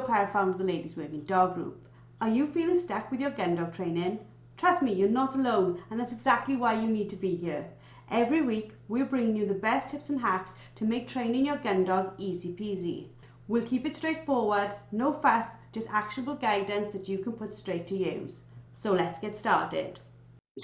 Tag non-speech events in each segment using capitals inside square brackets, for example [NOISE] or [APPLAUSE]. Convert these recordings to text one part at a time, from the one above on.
everybody, it's Jo Perrott, founder of the Ladies Working Dog Group. Are you feeling stuck with your gun dog training? Trust me, you're not alone, and that's exactly why you need to be here. Every week, we're bringing you the best tips and hacks to make training your gun dog easy peasy. We'll keep it straightforward, no fuss, just actionable guidance that you can put straight to use. So let's get started.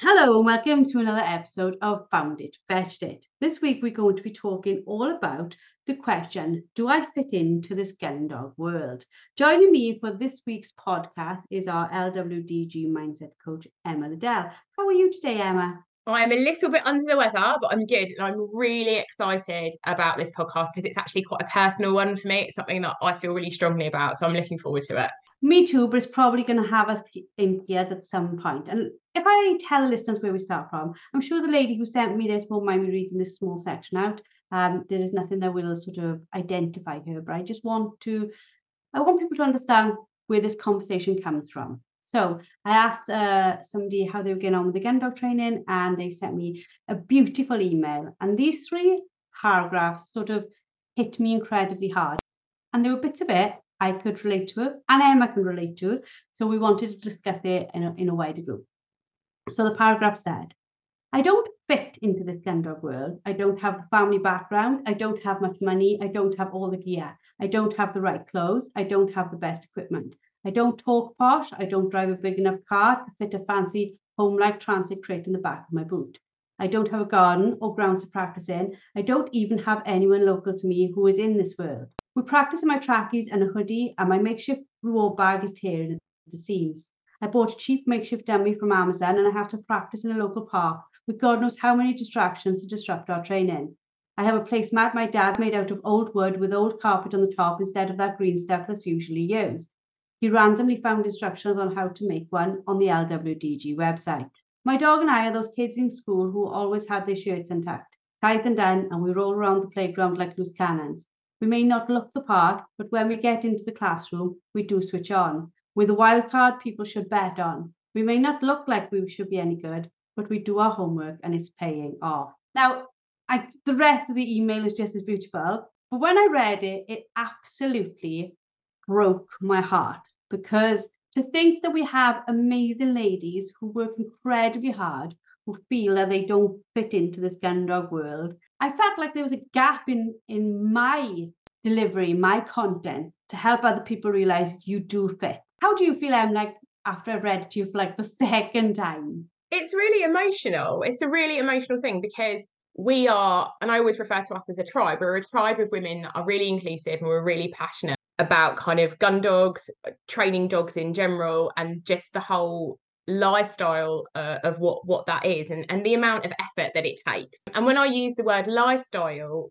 Hello and welcome to another episode of Found It, Fetched It. This week we're going to be talking all about the question Do I fit into this gun dog world? Joining me for this week's podcast is our LWDG mindset coach, Emma Liddell. How are you today, Emma? I'm a little bit under the weather, but I'm good. And I'm really excited about this podcast because it's actually quite a personal one for me. It's something that I feel really strongly about. So I'm looking forward to it. Me too, but it's probably going to have us in tears at some point. And if I tell listeners where we start from, I'm sure the lady who sent me this won't mind me reading this small section out. Um, there is nothing that will sort of identify her, but I just want to, I want people to understand where this conversation comes from. So I asked uh, somebody how they were getting on with the gun dog training, and they sent me a beautiful email. And these three paragraphs sort of hit me incredibly hard. And there were bits of it I could relate to and Emma can relate to. So we wanted to discuss it in a, in a wider group. So the paragraph said, I don't fit into this gun dog world. I don't have the family background. I don't have much money. I don't have all the gear. I don't have the right clothes. I don't have the best equipment. I don't talk posh. I don't drive a big enough car to fit a fancy home-like transit crate in the back of my boot. I don't have a garden or grounds to practice in. I don't even have anyone local to me who is in this world. We practice in my trackies and a hoodie, and my makeshift reward bag is tearing at the seams. I bought a cheap makeshift dummy from Amazon, and I have to practice in a local park with God knows how many distractions to disrupt our training. I have a placemat my dad made out of old wood with old carpet on the top instead of that green stuff that's usually used. He randomly found instructions on how to make one on the LWDG website. My dog and I are those kids in school who always had their shirts untucked, ties undone, and we roll around the playground like loose cannons. We may not look the part, but when we get into the classroom, we do switch on. We're the wild card people should bet on. We may not look like we should be any good, but we do our homework and it's paying off. Now, I, the rest of the email is just as beautiful, but when I read it, it absolutely broke my heart because to think that we have amazing ladies who work incredibly hard, who feel that they don't fit into this gun dog world, I felt like there was a gap in in my delivery, my content to help other people realize you do fit. How do you feel, i'm like after I've read it to you for like the [LAUGHS] second time? It's really emotional. It's a really emotional thing because we are, and I always refer to us as a tribe, we're a tribe of women that are really inclusive and we're really passionate about kind of gun dogs, training dogs in general, and just the whole lifestyle uh, of what what that is and and the amount of effort that it takes. And when i use the word lifestyle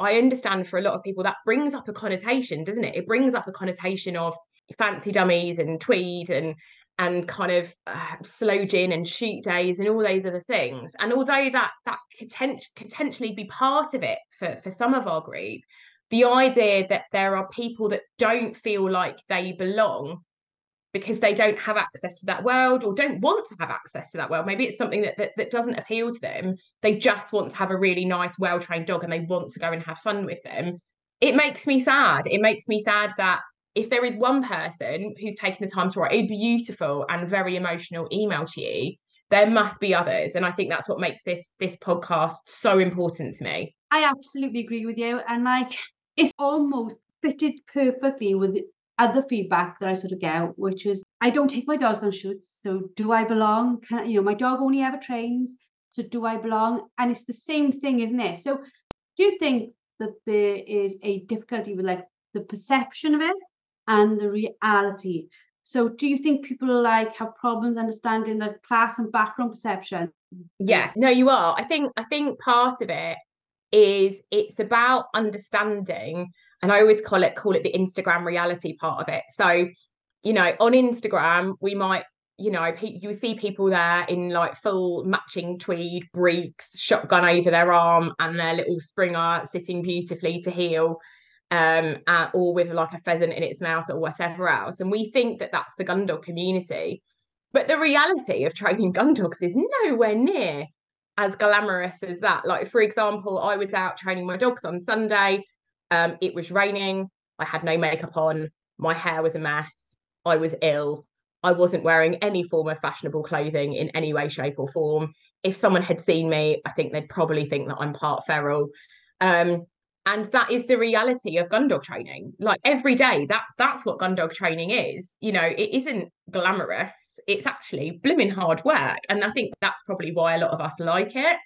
i understand for a lot of people that brings up a connotation doesn't it? It brings up a connotation of fancy dummies and tweed and and kind of uh, slow gin and shoot days and all those other things. And although that that could potentially be part of it for for some of our group the idea that there are people that don't feel like they belong because they don't have access to that world or don't want to have access to that world. Maybe it's something that, that, that doesn't appeal to them. They just want to have a really nice, well trained dog and they want to go and have fun with them. It makes me sad. It makes me sad that if there is one person who's taken the time to write a beautiful and very emotional email to you, there must be others. And I think that's what makes this this podcast so important to me. I absolutely agree with you. And like it's almost fitted perfectly with other feedback that I sort of get, which is I don't take my dogs on shoots. So do I belong? Can you know my dog only ever trains? So do I belong? And it's the same thing, isn't it? So do you think that there is a difficulty with like the perception of it and the reality? So do you think people like have problems understanding the class and background perception? Yeah, no, you are. I think I think part of it is it's about understanding and I always call it call it the Instagram reality part of it. So, you know, on Instagram, we might, you know, you see people there in like full matching tweed, breeks, shotgun over their arm, and their little springer sitting beautifully to heel, um, uh, or with like a pheasant in its mouth or whatever else. And we think that that's the gun dog community. But the reality of training gun dogs is nowhere near as glamorous as that. Like, for example, I was out training my dogs on Sunday. Um, it was raining. I had no makeup on. my hair was a mess, I was ill, I wasn't wearing any form of fashionable clothing in any way, shape, or form. If someone had seen me, I think they'd probably think that I'm part feral. Um, and that is the reality of gun dog training. Like every day, that that's what gun dog training is. You know, it isn't glamorous. It's actually blooming hard work. And I think that's probably why a lot of us like it.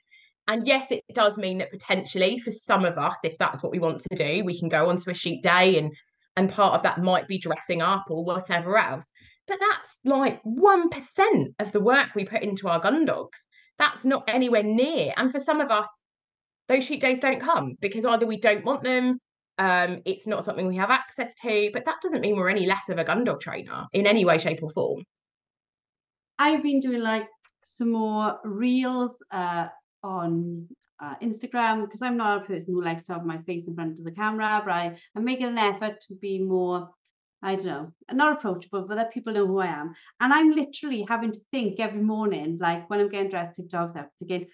And yes, it does mean that potentially for some of us, if that's what we want to do, we can go onto a shoot day and and part of that might be dressing up or whatever else. But that's like 1% of the work we put into our gun dogs. That's not anywhere near. And for some of us, those shoot days don't come because either we don't want them, um, it's not something we have access to, but that doesn't mean we're any less of a gun dog trainer in any way, shape, or form. I've been doing like some more reels uh, on uh, Instagram because I'm not a person who likes to have my face in front of the camera, but I, I'm making an effort to be more I don't know, not approachable, but that people know who I am. And I'm literally having to think every morning, like when I'm getting dressed, take dogs out, thinking,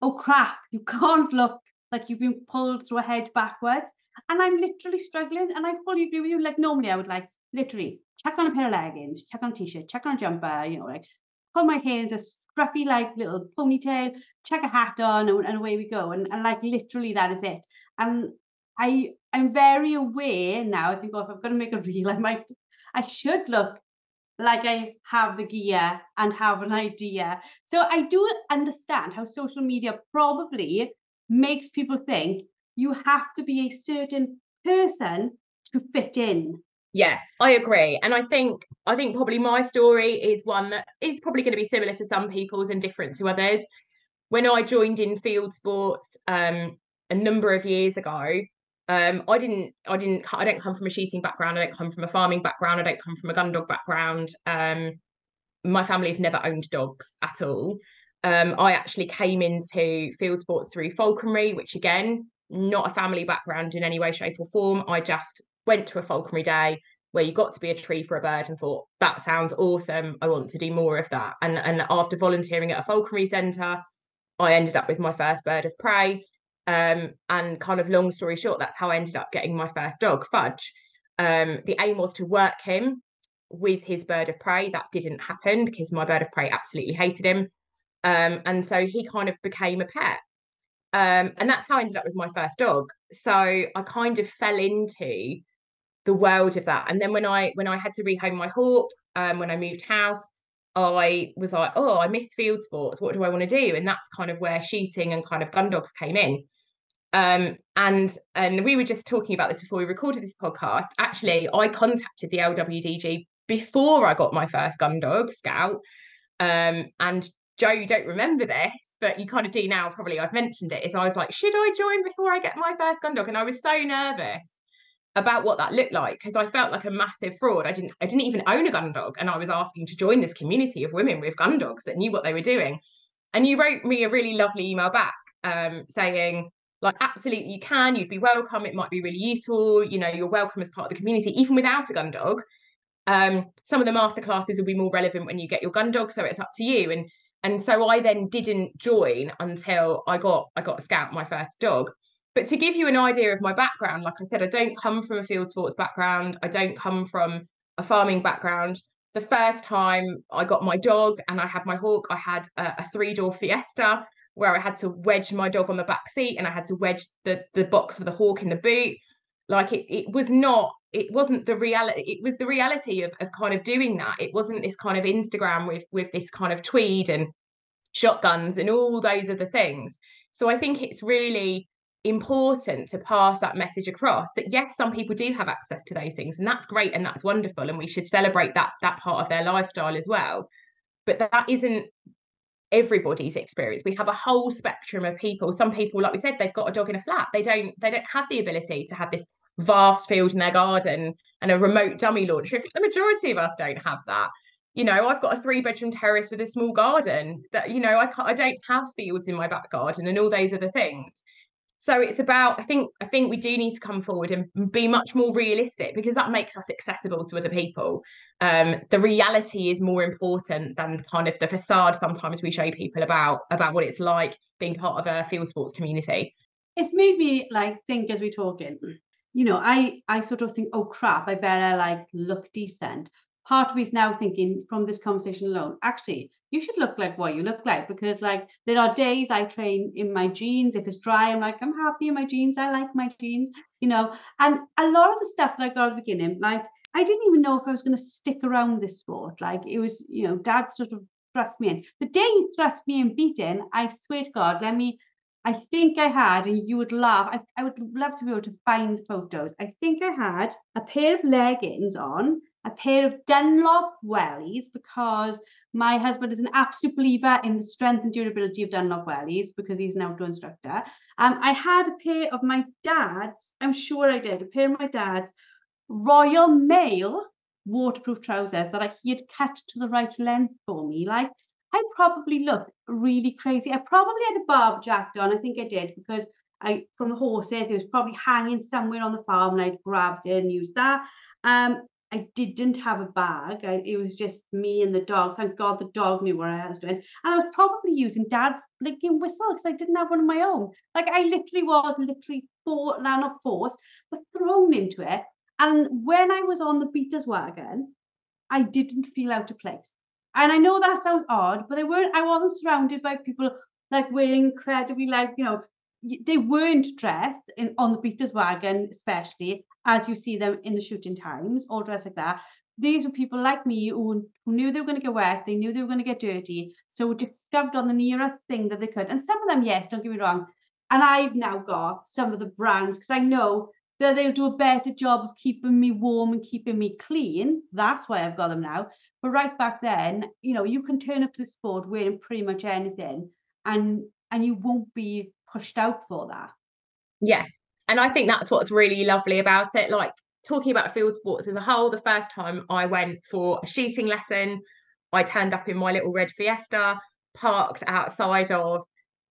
oh crap, [LAUGHS] you can't look like you've been pulled through a head backwards. And I'm literally struggling. And I fully agree with you. Like normally I would like literally check on a pair of leggings, check on a t-shirt, check on a jumper, you know, like pull my hair into a scruffy like little ponytail, check a hat on, and, and away we go. And, and like literally that is it. And I I'm very aware now. I think, oh, if I'm to make a [LAUGHS] reel, I might, I should look like I have the gear and have an idea. So I do understand how social media probably makes people think you have to be a certain person to fit in. Yeah, I agree. And I think I think probably my story is one that is probably going to be similar to some people's and different to others. When I joined in field sports um, a number of years ago, um, I didn't, I didn't, I don't come from a shooting background. I don't come from a farming background. I don't come from a gun dog background. Um, my family have never owned dogs at all. Um, I actually came into field sports through falconry, which again, not a family background in any way, shape, or form. I just went to a falconry day where you got to be a tree for a bird and thought that sounds awesome. I want to do more of that. And and after volunteering at a falconry centre, I ended up with my first bird of prey. Um, and kind of long story short, that's how I ended up getting my first dog, Fudge. Um, the aim was to work him with his bird of prey. That didn't happen because my bird of prey absolutely hated him. Um, and so he kind of became a pet. Um, and that's how I ended up with my first dog. So I kind of fell into the world of that. And then when I when I had to rehome my hawk, um, when I moved house, I was like, oh, I miss field sports. What do I want to do? And that's kind of where shooting and kind of gun dogs came in. Um, and and we were just talking about this before we recorded this podcast. Actually, I contacted the LWDG before I got my first gun dog, Scout. Um, and Jo, you don't remember this, but you kind of do now. Probably I've mentioned it. Is I was like, should I join before I get my first gun dog? And I was so nervous about what that looked like because I felt like a massive fraud. I didn't I didn't even own a gun dog, and I was asking to join this community of women with gun dogs that knew what they were doing. And you wrote me a really lovely email back um, saying like absolutely you can you'd be welcome it might be really useful you know you're welcome as part of the community even without a gun dog um, some of the master classes will be more relevant when you get your gun dog so it's up to you and and so i then didn't join until i got i got a scout my first dog but to give you an idea of my background like i said i don't come from a field sports background i don't come from a farming background the first time i got my dog and i had my hawk i had a, a three door fiesta where I had to wedge my dog on the back seat and I had to wedge the the box of the hawk in the boot. Like it, it was not, it wasn't the reality, it was the reality of, of kind of doing that. It wasn't this kind of Instagram with with this kind of tweed and shotguns and all those other things. So I think it's really important to pass that message across that yes some people do have access to those things and that's great and that's wonderful and we should celebrate that that part of their lifestyle as well. But that isn't everybody's experience. We have a whole spectrum of people. Some people like we said they've got a dog in a flat. They don't they don't have the ability to have this vast field in their garden and a remote dummy launcher. The majority of us don't have that. You know i've got a three bedroom terrace with a small garden that you know i can't i don't have fields in my back garden and all those other things so it's about i think i think we do need to come forward and be much more realistic because that makes us accessible to other people um, the reality is more important than kind of the facade sometimes we show people about about what it's like being part of a field sports community it's made me like think as we're talking you know, I I sort of think, oh crap, I better like look decent. Part of me is now thinking from this conversation alone, actually, you should look like what you look like because like there are days I train in my jeans. If it's dry, I'm like, I'm happy in my jeans. I like my jeans, you know. And a lot of the stuff that I got at the beginning, like I didn't even know if I was going to stick around this sport. Like it was, you know, dad sort of thrust me in. The day he thrust me in beaten, I swear to God, let me I think I had, and you would laugh. I, I would love to be able to find photos. I think I had a pair of leggings on, a pair of Dunlop wellies, because my husband is an absolute believer in the strength and durability of Dunlop wellies because he's an outdoor instructor. Um, I had a pair of my dad's, I'm sure I did, a pair of my dad's Royal Mail waterproof trousers that I, he had cut to the right length for me. Like I probably looked really crazy. I probably had a Barbour jacket on. I think I did because I from the horses, it was probably hanging somewhere on the farm and I'd grabbed it and used that. Um, I didn't have a bag. I, it was just me and the dog. Thank God the dog knew what I was doing. And I was probably using dad's blinking whistle because I didn't have one of my own. Like I literally was literally for, not forced, but thrown into it. And when I was on the beaters wagon, I didn't feel out of place. And I know that sounds odd, but they weren't. I wasn't surrounded by people like wearing incredibly like you know they weren't dressed in on the beaters wagon, especially as you see them in the shooting times, all dressed like that. These were people like me who, who knew they were going to get wet, they knew they were going to get dirty, so just shoved on the nearest thing that they could. And some of them, yes, don't get me wrong. And I've now got some of the brands because I know that they'll do a better job of keeping me warm and keeping me clean. That's why I've got them now. But right back then, you know, you can turn up to the sport wearing pretty much anything and and you won't be pushed out for that. Yeah. And I think that's what's really lovely about it. Like talking about field sports as a whole, the first time I went for a shooting lesson, I turned up in my little red Fiesta, parked outside of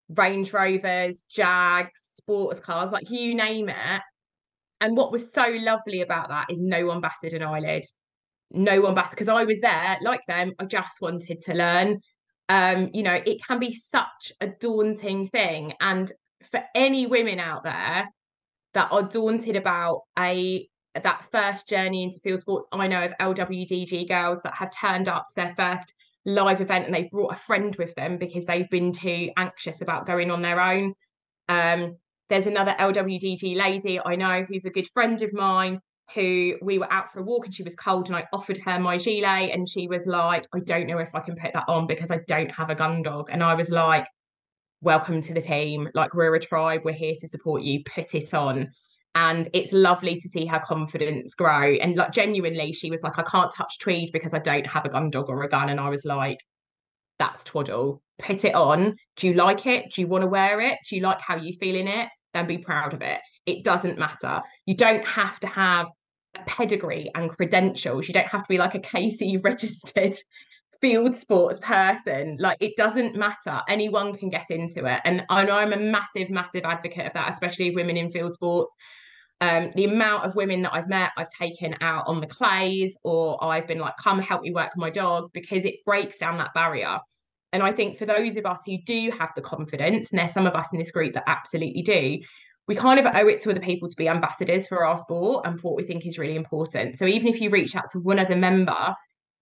Range Rovers, Jags, sports cars, like you name it. And what was so lovely about that is no one batted an eyelid. No one batted because I was there, like them, I just wanted to learn. Um, you know, it can be such a daunting thing. And for any women out there that are daunted about a that first journey into field sports, I know of LWDG girls that have turned up to their first live event and they've brought a friend with them because they've been too anxious about going on their own. Um, there's another LWDG lady I know who's a good friend of mine who we were out for a walk and she was cold and I offered her my gilet and she was like, I don't know if I can put that on because I don't have a gun dog. And I was like, welcome to the team. Like we're a tribe, we're here to support you, put it on. And it's lovely to see her confidence grow. And like genuinely, she was like, I can't touch tweed because I don't have a gun dog or a gun. And I was like, that's twaddle. Put it on. Do you like it? Do you want to wear it? Do you like how you feel in it? then be proud of it. It doesn't matter. You don't have to have pedigree and credentials. You don't have to be like a KC [LAUGHS] registered field sports person. Like it doesn't matter. Anyone can get into it. And I know I'm a massive, massive advocate of that, especially women in field sports. Um, the amount of women that I've met, I've taken out on the clays, or I've been like, come help me work my dog because it breaks down that barrier. And I think for those of us who do have the confidence, and there's some of us in this group that absolutely do, we kind of owe it to other people to be ambassadors for our sport and for what we think is really important. So even if you reach out to one other member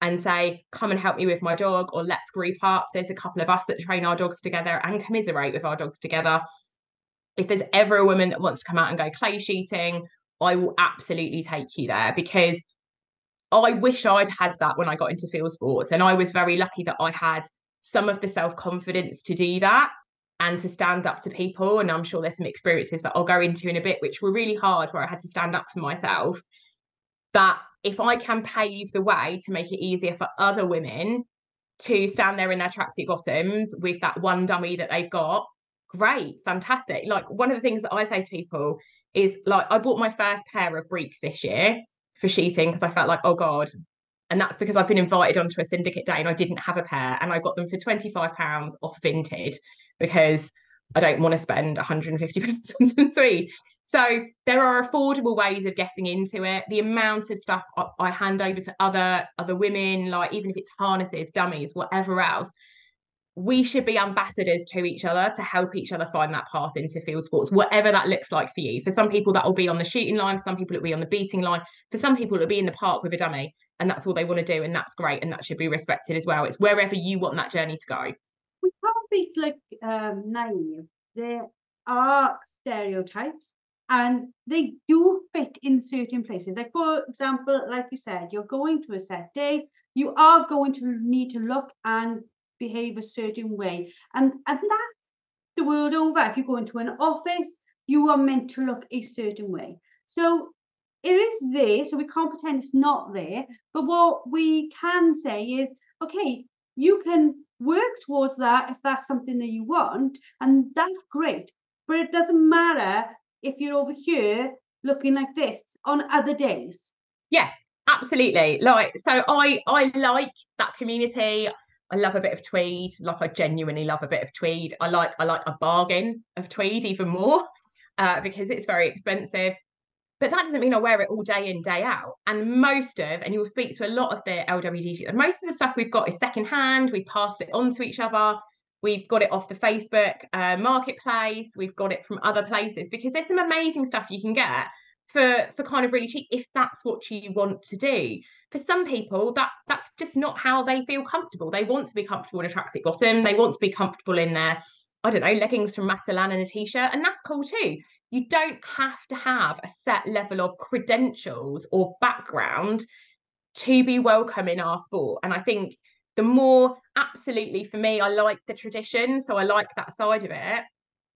and say, come and help me with my dog, or let's group up, there's a couple of us that train our dogs together and commiserate with our dogs together. If there's ever a woman that wants to come out and go clay shooting, I will absolutely take you there because I wish I'd had that when I got into field sports. And I was very lucky that I had some of the self confidence to do that and to stand up to people. And I'm sure there's some experiences that I'll go into in a bit, which were really hard, where I had to stand up for myself. That if I can pave the way to make it easier for other women to stand there in their tracksuit bottoms with that one dummy that they've got, great, fantastic. Like one of the things that I say to people is like, I bought my first pair of breeks this year for shooting because I felt like, oh God, and that's because I've been invited onto a syndicate day and I didn't have a pair and I got them for 25 pounds off Vinted because I don't want to spend 150 [LAUGHS] pounds on some tweed. So there are affordable ways of getting into it. The amount of stuff I hand over to other other women, like even if it's harnesses, dummies, whatever else, we should be ambassadors to each other to help each other find that path into field sports, whatever that looks like for you. For some people, that will be on the shooting line. For some people, it'll be on the beating line. For some people, it'll be in the park with a dummy, and that's all they want to do, and that's great, and that should be respected as well. It's wherever you want that journey to go. Can't be like um, naive. There are stereotypes, and they do fit in certain places. Like for example, like you said, you're going to a set day. You are going to need to look and behave a certain way. And, and that's the world over. If you go into an office, you are meant to look a certain way. So it is there, so we can't pretend it's not there. But what we can say is, okay, you can work towards that if that's something that you want, and that's great. But it doesn't matter if you're over here looking like this on other days. Yeah, absolutely. Like so I I like that community. I love a bit of tweed. Like I genuinely love a bit of tweed. I like I like a bargain of tweed even more uh, because it's very expensive. But that doesn't mean I wear it all day in day out. And most of, and you'll speak to a lot of the LWDG, and most of the stuff we've got is secondhand. We've passed it on to each other. We've got it off the Facebook uh, marketplace. We've got it from other places because there's some amazing stuff you can get for for kind of really cheap if that's what you want to do for some people that that's just not how they feel comfortable they want to be comfortable in a tracksuit bottom they want to be comfortable in their i don't know leggings from Matalan and a t-shirt and that's cool too you don't have to have a set level of credentials or background to be welcome in our sport and i think the more absolutely for me i like the tradition so i like that side of it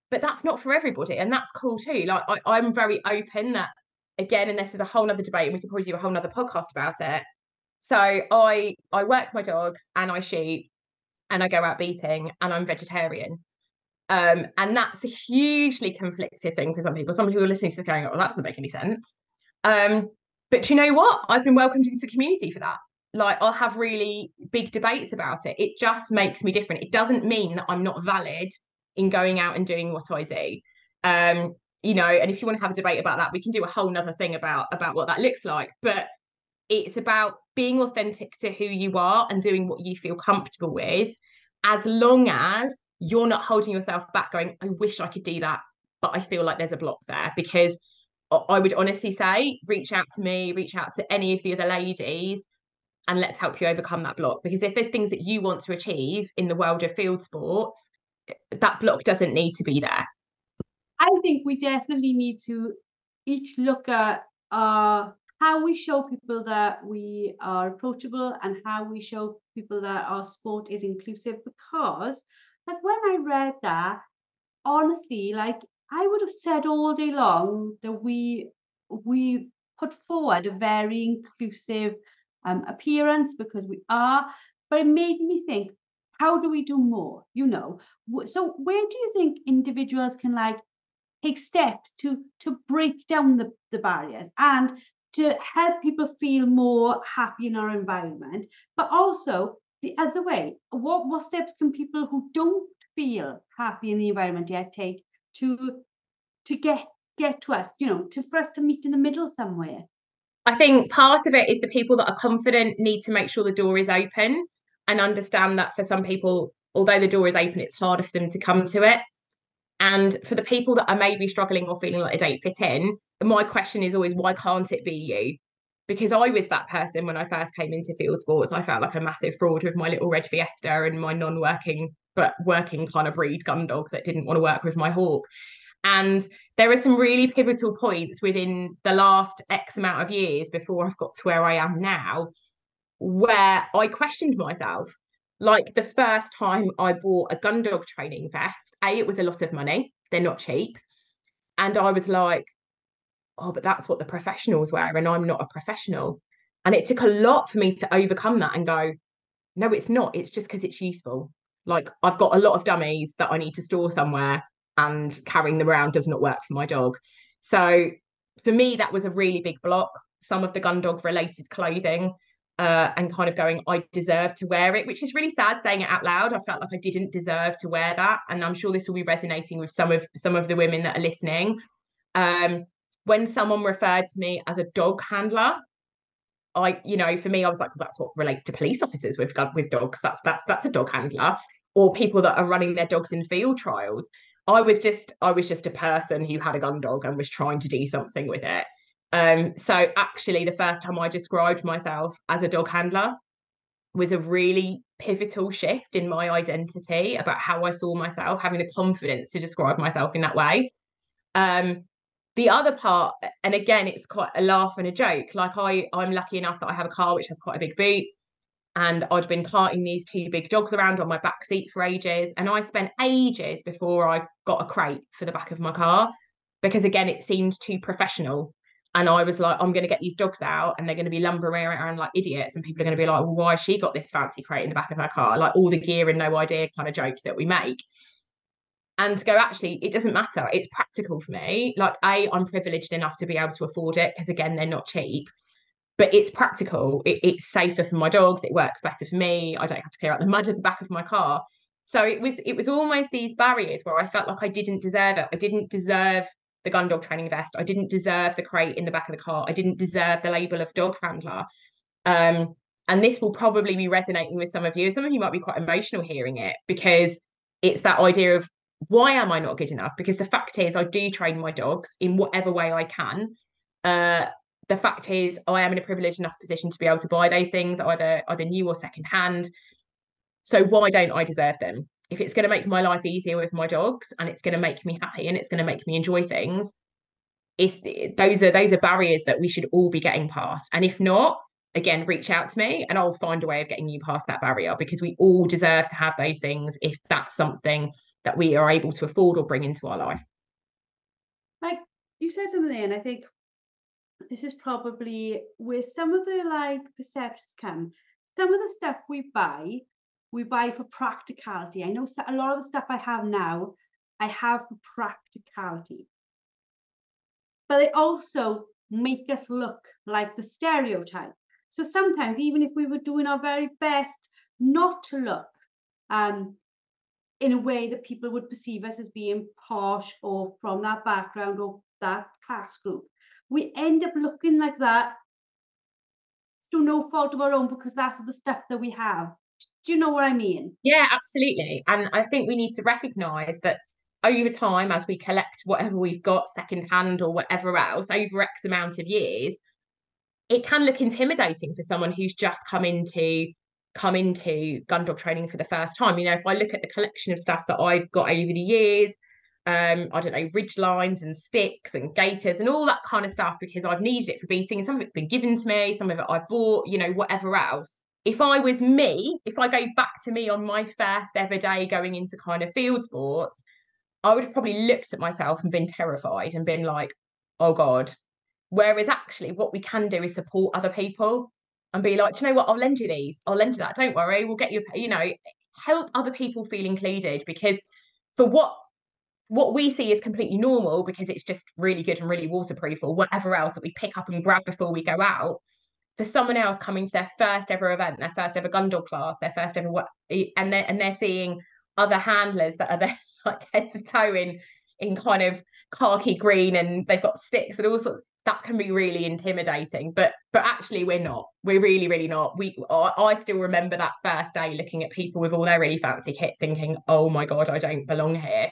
but that's not for everybody and that's cool too like I, i'm very open that again, and this is a whole other debate, and we could probably do a whole other podcast about it. So I I work my dogs and I shoot and I go out beating and I'm vegetarian. Um, and that's a hugely conflicted thing for some people. Some people are listening to this going, oh, that doesn't make any sense. Um, but you know what? I've been welcomed into the community for that. Like I'll have really big debates about it. It just makes me different. It doesn't mean that I'm not valid in going out and doing what I do. Um, you know and if you want to have a debate about that we can do a whole nother thing about about what that looks like but it's about being authentic to who you are and doing what you feel comfortable with as long as you're not holding yourself back going i wish i could do that but i feel like there's a block there because i would honestly say reach out to me reach out to any of the other ladies and let's help you overcome that block because if there's things that you want to achieve in the world of field sports that block doesn't need to be there I think we definitely need to each look at uh, how we show people that we are approachable and how we show people that our sport is inclusive. Because, like, when I read that, honestly, like, I would have said all day long that we we put forward a very inclusive um, appearance because we are. But it made me think, how do we do more? You know, so where do you think individuals can like take steps to to break down the, the barriers and to help people feel more happy in our environment but also the other way what what steps can people who don't feel happy in the environment yet take to to get get to us you know to for us to meet in the middle somewhere i think part of it is the people that are confident need to make sure the door is open and understand that for some people although the door is open it's harder for them to come to it and for the people that are maybe struggling or feeling like they don't fit in, my question is always, why can't it be you? Because I was that person when I first came into field sports. I felt like a massive fraud with my little red Fiesta and my non working, but working kind of breed gun dog that didn't want to work with my hawk. And there are some really pivotal points within the last X amount of years before I've got to where I am now, where I questioned myself. Like the first time I bought a gun dog training vest, a, it was a lot of money. They're not cheap. And I was like, oh, but that's what the professionals wear. And I'm not a professional. And it took a lot for me to overcome that and go, no, it's not. It's just because it's useful. Like I've got a lot of dummies that I need to store somewhere and carrying them around does not work for my dog. So for me, that was a really big block. Some of the gun dog related clothing uh, and kind of going, I deserve to wear it, which is really sad saying it out loud. I felt like I didn't deserve to wear that, and I'm sure this will be resonating with some of some of the women that are listening. Um, when someone referred to me as a dog handler, I, you know, for me, I was like, that's what relates to police officers with with dogs. That's that's that's a dog handler. or people that are running their dogs in field trials. I was just I was just a person who had a gun dog and was trying to do something with it. Um, so actually, the first time I described myself as a dog handler was a really pivotal shift in my identity about how I saw myself, having the confidence to describe myself in that way. Um, the other part, and again, it's quite a laugh and a joke. Like I, I'm lucky enough that I have a car which has quite a big boot, and I'd been carting these two big dogs around on my back seat for ages, and I spent ages before I got a crate for the back of my car because again, it seemed too professional and I was like, I'm going to get these dogs out and they're going to be lumbering around like idiots. And people are going to be like, well, why has she got this fancy crate in the back of her car? Like all the gear and no idea kind of joke that we make. And to go, actually, it doesn't matter. It's practical for me. Like, A, I'm privileged enough to be able to afford it because, again, they're not cheap. But it's practical. It, it's safer for my dogs. It works better for me. I don't have to clear out the mud at the back of my car. So it was it was almost these barriers where I felt like I didn't deserve it. I didn't deserve the gun dog training vest. I didn't deserve the crate in the back of the car. I didn't deserve the label of dog handler. Um, and this will probably be resonating with some of you. Some of you might be quite emotional hearing it because it's that idea of why am I not good enough? Because the fact is, I do train my dogs in whatever way I can. Uh, the fact is, I am in a privileged enough position to be able to buy those things, either either new or second hand. So why don't I deserve them? if it's going to make my life easier with my dogs and it's going to make me happy and it's going to make me enjoy things it's those are those are barriers that we should all be getting past and if not again reach out to me and I'll find a way of getting you past that barrier because we all deserve to have those things if that's something that we are able to afford or bring into our life like you said something and I think this is probably where some of the like perceptions come some of the stuff we buy we buy for practicality. I know a lot of the stuff I have now, I have for practicality. But they also make us look like the stereotype. So sometimes, even if we were doing our very best not to look um, in a way that people would perceive us as being posh or from that background or that class group, we end up looking like that through no fault of our own because that's the stuff that we have. Do you know what I mean? Yeah, absolutely. And I think we need to recognize that over time, as we collect whatever we've got secondhand or whatever else over X amount of years, it can look intimidating for someone who's just come into come into gun dog training for the first time. You know, if I look at the collection of stuff that I've got over the years, um, I don't know, ridge lines and sticks and gaiters and all that kind of stuff because I've needed it for beating. And some of it's been given to me, some of it I've bought, you know, whatever else if I was me, if I go back to me on my first ever day going into kind of field sports, I would have probably looked at myself and been terrified and been like, oh God. Whereas actually, what we can do is support other people and be like, you know what? I'll lend you these. I'll lend you that. Don't worry. We'll get you, you know, help other people feel included because for what what we see is completely normal because it's just really good and really waterproof or whatever else that we pick up and grab before we go out for someone else coming to their first ever event, their first ever gun dog class, their first ever what, and they're and they're seeing other handlers that are there [LAUGHS] like head to toe in in kind of khaki green and they've got sticks and all sorts. That can be really intimidating, but but actually we're not. We're really really not. We I still remember that first day looking at people with all their really fancy kit, thinking, "Oh my god, I don't belong here."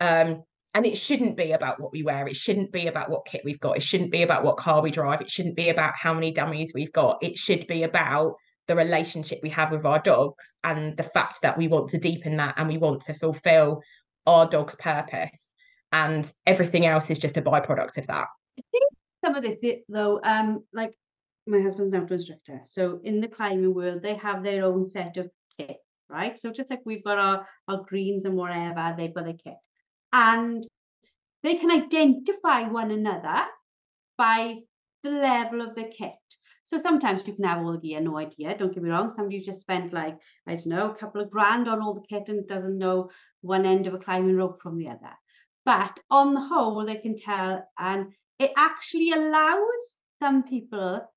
Um, and it shouldn't be about what we wear it shouldn't be about what kit we've got it shouldn't be about what car we drive it shouldn't be about how many dummies we've got it should be about the relationship we have with our dogs and the fact that we want to deepen that and we want to fulfill our dog's purpose and everything else is just a byproduct of that some of this though um like my husband's an instructor so in the climbing world they have their own set of kit right so just like we've got our our greens and whatever they've got a kit and they can identify one another by the level of the kit. So sometimes you can have all the gear, no idea. Don't get me wrong. Somebody just spent like, I don't know, a couple of grand on all the kit and doesn't know one end of a climbing rope from the other. But on the whole, they can tell, and it actually allows some people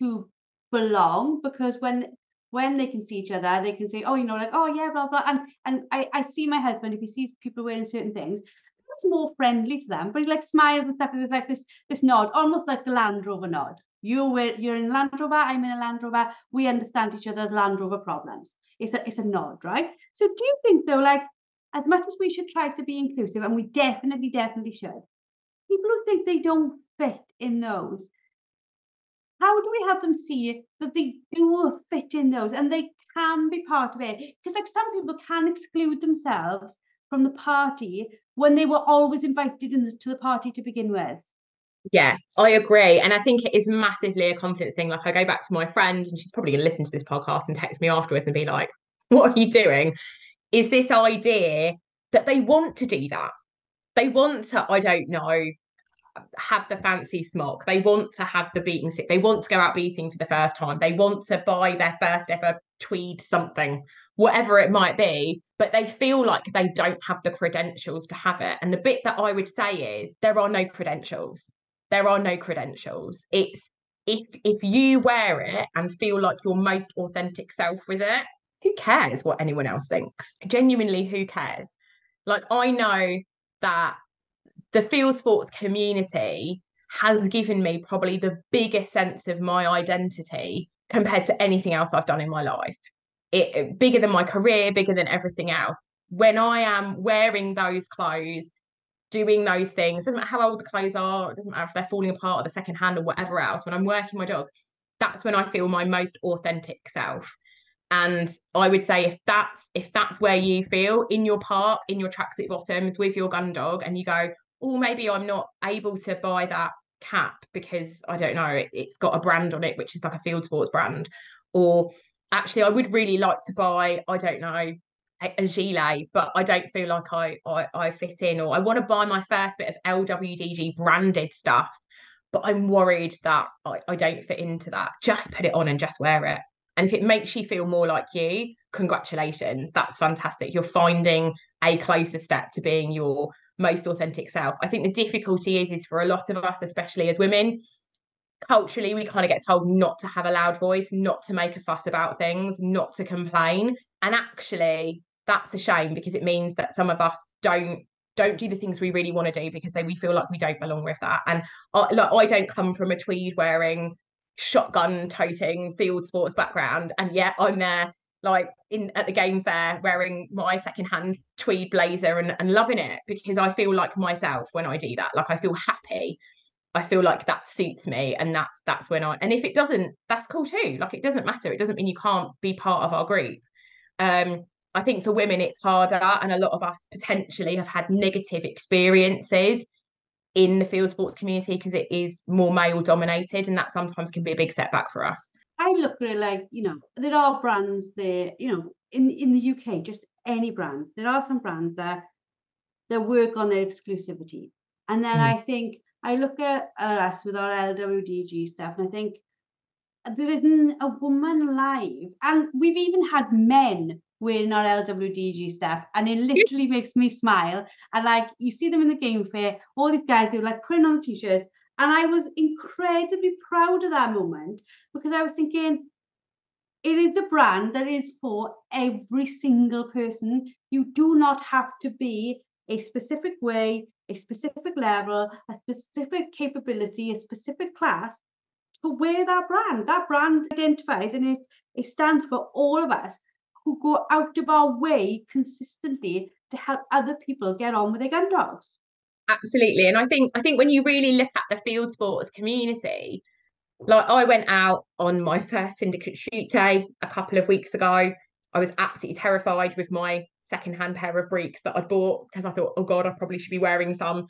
to belong because when when they can see each other, they can say, oh, you know, like, oh yeah, blah blah. And and I, I see my husband if he sees people wearing certain things, it's more friendly to them, but he like smiles and stuff. And there's like this this nod, almost like the Land Rover nod, You're you're in Land Rover, I'm in a Land Rover. We understand each other's Land Rover problems. It's a it's a nod, right? So do you think though, like as much as we should try to be inclusive, and we definitely, definitely should, people who think they don't fit in those, how do we have them see that they do fit in those and they can be part of it? Because like some people can exclude themselves from the party when they were always invited into the party to begin with. Yeah, I agree. And I think it is massively a confidence thing. Like I go back to my friend and she's probably gonna listen to this podcast and text me afterwards and be like, What are you doing? Is this idea that they want to do that. They want to, I don't know, have the fancy smock. They want to have the beating stick. They want to go out beating for the first time. They want to buy their first ever tweed something, whatever it might be. But they feel like they don't have the credentials to have it. And the bit that I would say is there are no credentials. There are no credentials. It's if if you wear it and feel like your most authentic self with it, who cares what anyone else thinks? Genuinely, who cares? Like I know that the field sports community has given me probably the biggest sense of my identity compared to anything else I've done in my life. It, bigger than my career, bigger than everything else. When I am wearing those clothes, doing those things, doesn't matter how old the clothes are, doesn't matter if they're falling apart or the second hand or whatever else, when I'm working my dog, that's when I feel my most authentic self. And I would say if that's if that's where you feel in your park, in your tracksuit bottoms with your gun dog, and you go, oh, maybe I'm not able to buy that cap because I don't know, it, it's got a brand on it, which is like a field sports brand. Or actually, I would really like to buy, I don't know, a, a gilet, but I don't feel like I, I I fit in, or I want to buy my first bit of LWDG branded stuff, but I'm worried that I, I don't fit into that. Just put it on and just wear it. And if it makes you feel more like you, congratulations, that's fantastic. You're finding a closer step to being your most authentic self. I think the difficulty is is for a lot of us, especially as women, culturally we kind of get told not to have a loud voice, not to make a fuss about things, not to complain. And actually, that's a shame because it means that some of us don't don't do the things we really want to do because they, we feel like we don't belong with that. And I, like, I don't come from a tweed wearing shotgun toting field sports background and yet i'm there like in at the game fair wearing my secondhand tweed blazer and, and loving it because i feel like myself when i do that. Like i feel happy. I feel like that suits me and that's that's when i and if it doesn't that's cool too. Like it doesn't matter. It doesn't mean you can't be part of our group. Um i think for women it's harder and a lot of us potentially have had negative experiences in the field sports community because it is more male dominated and that sometimes can be a big setback for us. I look at it like, you know, there are brands there, you know, in, in the UK, just any brand, there are some brands that that work on their exclusivity. And then mm. I think I look at us with our LWDG stuff and I think there isn't a woman alive. And we've even had men wearing our LWDG stuff, and it literally makes me smile. And like you see them in the game fair, all these guys who like putting on the t-shirts, and I was incredibly proud of that moment because I was thinking, it is a brand that is for every single person. You do not have to be a specific way, a specific level, a specific capability, a specific class to wear that brand. That brand identifies and it, it stands for all of us who go out of our way consistently to help other people get on with their gun dogs. Absolutely. And I think I think when you really look at the field sports community, like I went out on my first syndicate shoot day a couple of weeks ago. I was absolutely terrified with my secondhand pair of breeks that I bought because I thought, oh God, I probably should be wearing some.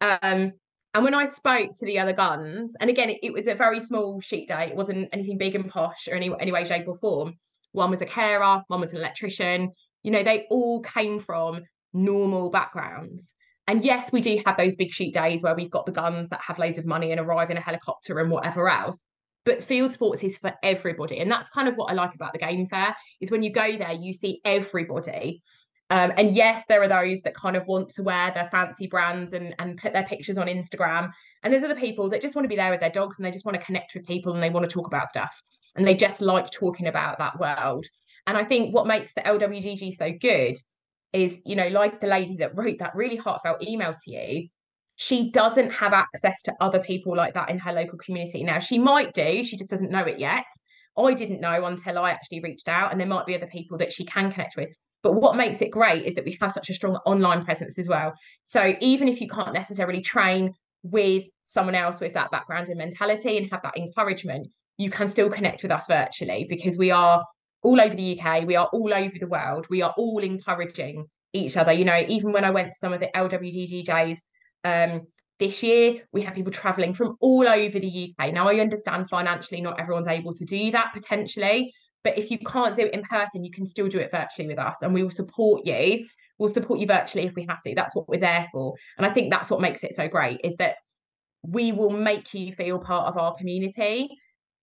Um, and when I spoke to the other guns, and again, it, it, was a very small shoot day, it wasn't anything big and posh or any, any way, shape, or form one was a carer, one was an electrician. You know, they all came from normal backgrounds. And yes, we do have those big shoot days where we've got the guns that have loads of money and arrive in a helicopter and whatever else. But field sports is for everybody. And that's kind of what I like about the game fair is when you go there, you see everybody. Um, and yes, there are those that kind of want to wear their fancy brands and, and put their pictures on Instagram. And there's other people that just want to be there with their dogs and they just want to connect with people and they want to talk about stuff and they just like talking about that world. And I think what makes the LWDG so good is, you know, like the lady that wrote that really heartfelt email to you, she doesn't have access to other people like that in her local community. Now, she might do, she just doesn't know it yet. I didn't know until I actually reached out, and there might be other people that she can connect with. But what makes it great is that we have such a strong online presence as well. So even if you can't necessarily train with someone else with that background and mentality and have that encouragement, you can still connect with us virtually because we are all over the UK, we are all over the world, we are all encouraging each other. You know, even when I went to some of the LWDGJs um, this year, we had people traveling from all over the UK. Now, I understand financially, not everyone's able to do that potentially, but if you can't do it in person, you can still do it virtually with us, and we will support you. We'll support you virtually if we have to. That's what we're there for. And I think that's what makes it so great is that we will make you feel part of our community.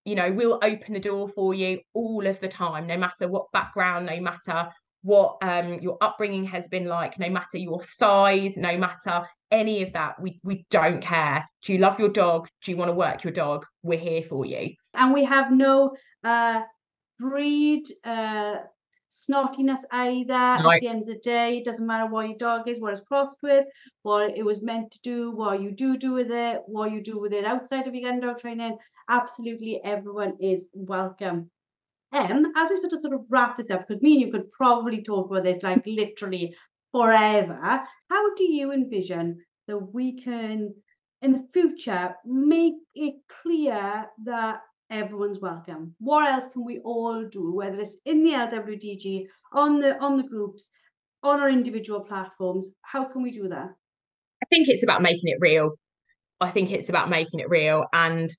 You know, we'll open the door for you all of the time, no matter what background, no matter what um, your upbringing has been like, no matter your size, no matter any of that. We we don't care. Do you love your dog? Do you want to work your dog? We're here for you. And we have no uh, breed uh, snottiness either. At the end of the day, it doesn't matter what your dog is, what it's crossed with, what it was meant to do, what you do do with it, what you do with it outside of your dog training. Absolutely, everyone is welcome. Um, as we sort of sort of wrap this up, because me and you could probably talk about this like literally forever. How do you envision that we can, in the future, make it clear that everyone's welcome? What else can we all do, whether it's in the LWDG, on the on the groups, on our individual platforms? How can we do that? I think it's about making it real. I think it's about making it real and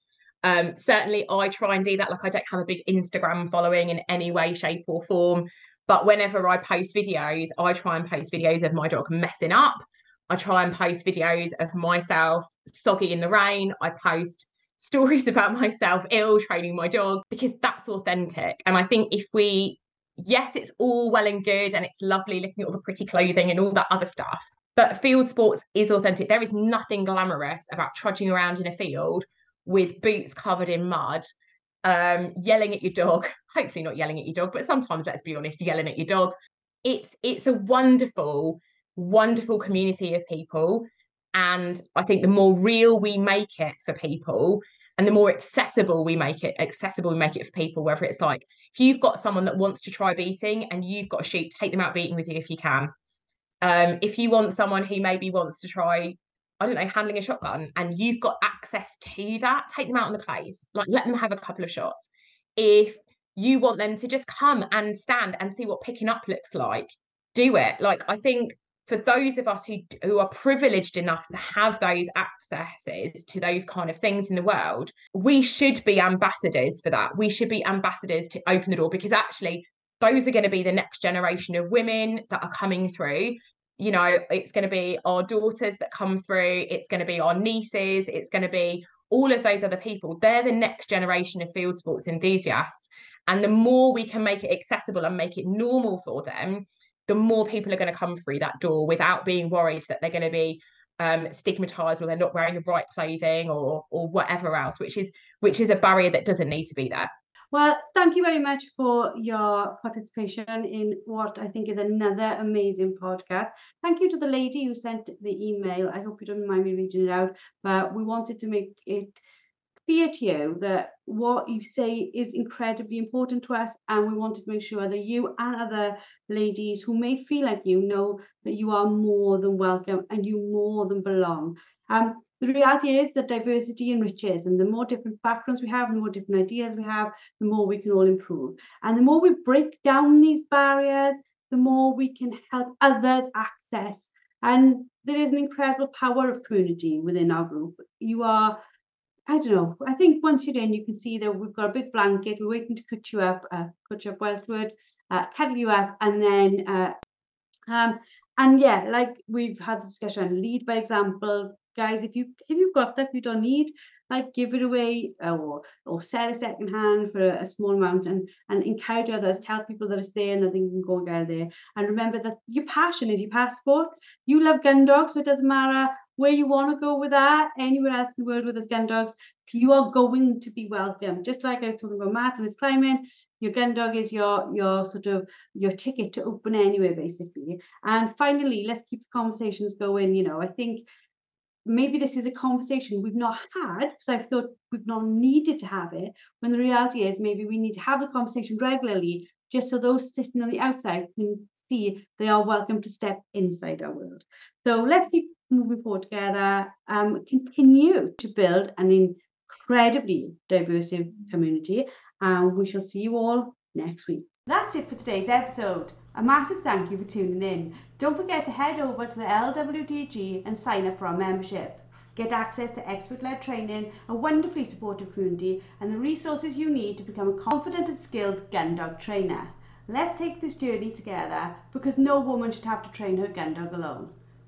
um, certainly, I try and do that. Like, I don't have a big Instagram following in any way, shape, or form. But whenever I post videos, I try and post videos of my dog messing up. I try and post videos of myself soggy in the rain. I post stories [LAUGHS] about myself ill training my dog because that's authentic. And I think if we, yes, it's all well and good and it's lovely looking at all the pretty clothing and all that other stuff. But field sports is authentic. There is nothing glamorous about trudging around in a field with boots covered in mud, um, yelling at your dog. [LAUGHS] Hopefully not yelling at your dog, but sometimes let's be honest, yelling at your dog. It's it's a wonderful, wonderful community of people. And I think the more real we make it for people and the more accessible we make it, accessible we make it for people, whether it's like if you've got someone that wants to try beating and you've got a shoot, take them out beating with you if you can. Um, if you want someone who maybe wants to try I don't know, handling a shotgun and you've got access to that, take them out on the clays, like let them have a couple of shots. If you want them to just come and stand and see what picking up looks like, do it. Like I think for those of us who who are privileged enough to have those accesses to those kind of things in the world, we should be ambassadors for that. We should be ambassadors to open the door because actually those are going to be the next generation of women that are coming through you know, it's going to be our daughters that come through, it's going to be our nieces, it's going to be all of those other people. They're the next generation of field sports enthusiasts. And the more we can make it accessible and make it normal for them, the more people are going to come through that door without being worried that they're going to be um, stigmatized or they're not wearing the right clothing or or whatever else, which is which is a barrier that doesn't need to be there. Well, thank you very much for your participation in what I think is another amazing podcast. Thank you to the lady who sent the email. I hope you don't mind me reading it out, but we wanted to make it clear to you that what you say is incredibly important to us, and we wanted to make sure that you and other ladies who may feel like you know that you are more than welcome and you more than belong. Um, the reality is that diversity enriches, and the more different backgrounds we have, the more different ideas we have, the more we can all improve. And the more we break down these barriers, the more we can help others access. And there is an incredible power of community within our group. You are, I don't know, I think once you're in, you can see that we've got a big blanket, we're waiting to cut you up, uh, cut you up Welshwood, uh, cuddle you up, and then uh, um, and yeah, like we've had the discussion, lead by example, guys, if you if you've got stuff you don't need, like give it away uh, or or sell it second hand for a, a, small amount and and encourage others, tell people that it's there and that they can go and get it there. And remember that your passion is your passport. You love gun dogs, so it doesn't matter where you want to go with that, anywhere else in the world with the gun dogs, you are going to be welcome. Just like I was talking about Matt and his climbing, your gun dog is your your sort of your ticket to open anywhere, basically. And finally, let's keep the conversations going. You know, I think maybe this is a conversation we've not had because I've thought we've not needed to have it. When the reality is, maybe we need to have the conversation regularly just so those sitting on the outside can see they are welcome to step inside our world. So let's keep moving forward together, um, continue to build an incredibly diverse community, and we shall see you all next week. That's it for today's episode. A massive thank you for tuning in. Don't forget to head over to the LWDG and sign up for our membership. Get access to expert led training, a wonderfully supportive community, and the resources you need to become a confident and skilled gun dog trainer. Let's take this journey together because no woman should have to train her gun dog alone.